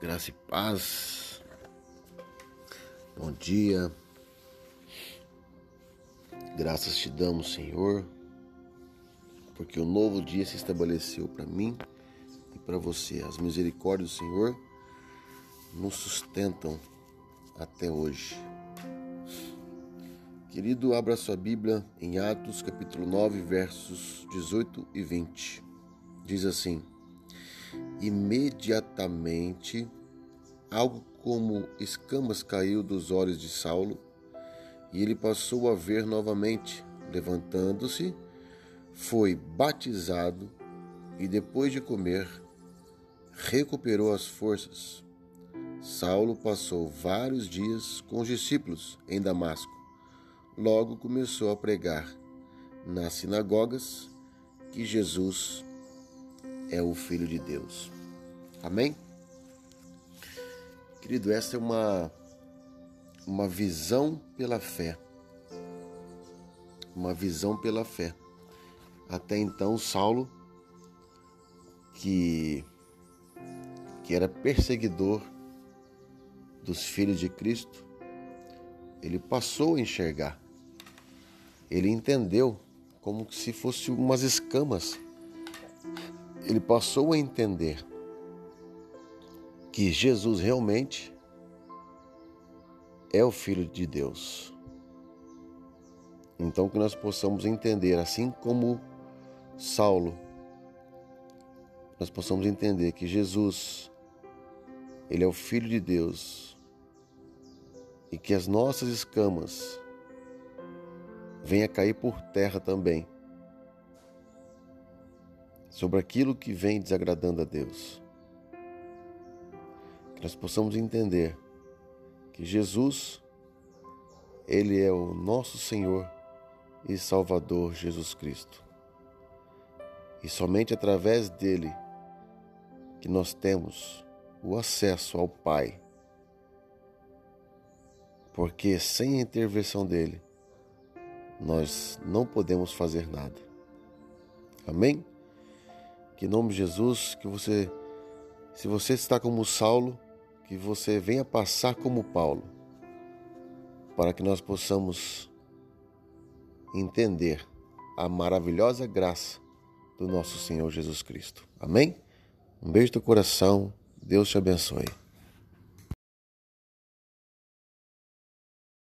Graça e paz. Bom dia. Graças te damos, Senhor, porque o um novo dia se estabeleceu para mim e para você. As misericórdias do Senhor nos sustentam até hoje. Querido, abra sua Bíblia em Atos, capítulo 9, versos 18 e 20. Diz assim: Imediatamente, algo como escamas caiu dos olhos de Saulo e ele passou a ver novamente. Levantando-se, foi batizado e, depois de comer, recuperou as forças. Saulo passou vários dias com os discípulos em Damasco. Logo começou a pregar nas sinagogas que Jesus é o Filho de Deus. Amém? Querido, essa é uma, uma visão pela fé. Uma visão pela fé. Até então, Saulo, que, que era perseguidor dos filhos de Cristo, ele passou a enxergar. Ele entendeu como se fosse umas escamas ele passou a entender que Jesus realmente é o Filho de Deus. Então que nós possamos entender, assim como Saulo, nós possamos entender que Jesus, ele é o Filho de Deus e que as nossas escamas venham a cair por terra também sobre aquilo que vem desagradando a Deus. Que nós possamos entender que Jesus, Ele é o nosso Senhor e Salvador Jesus Cristo. E somente através dele que nós temos o acesso ao Pai. Porque sem a intervenção dele, nós não podemos fazer nada. Amém? Que em nome de Jesus, que você, se você está como Saulo, que você venha passar como Paulo, para que nós possamos entender a maravilhosa graça do nosso Senhor Jesus Cristo. Amém? Um beijo do coração. Deus te abençoe.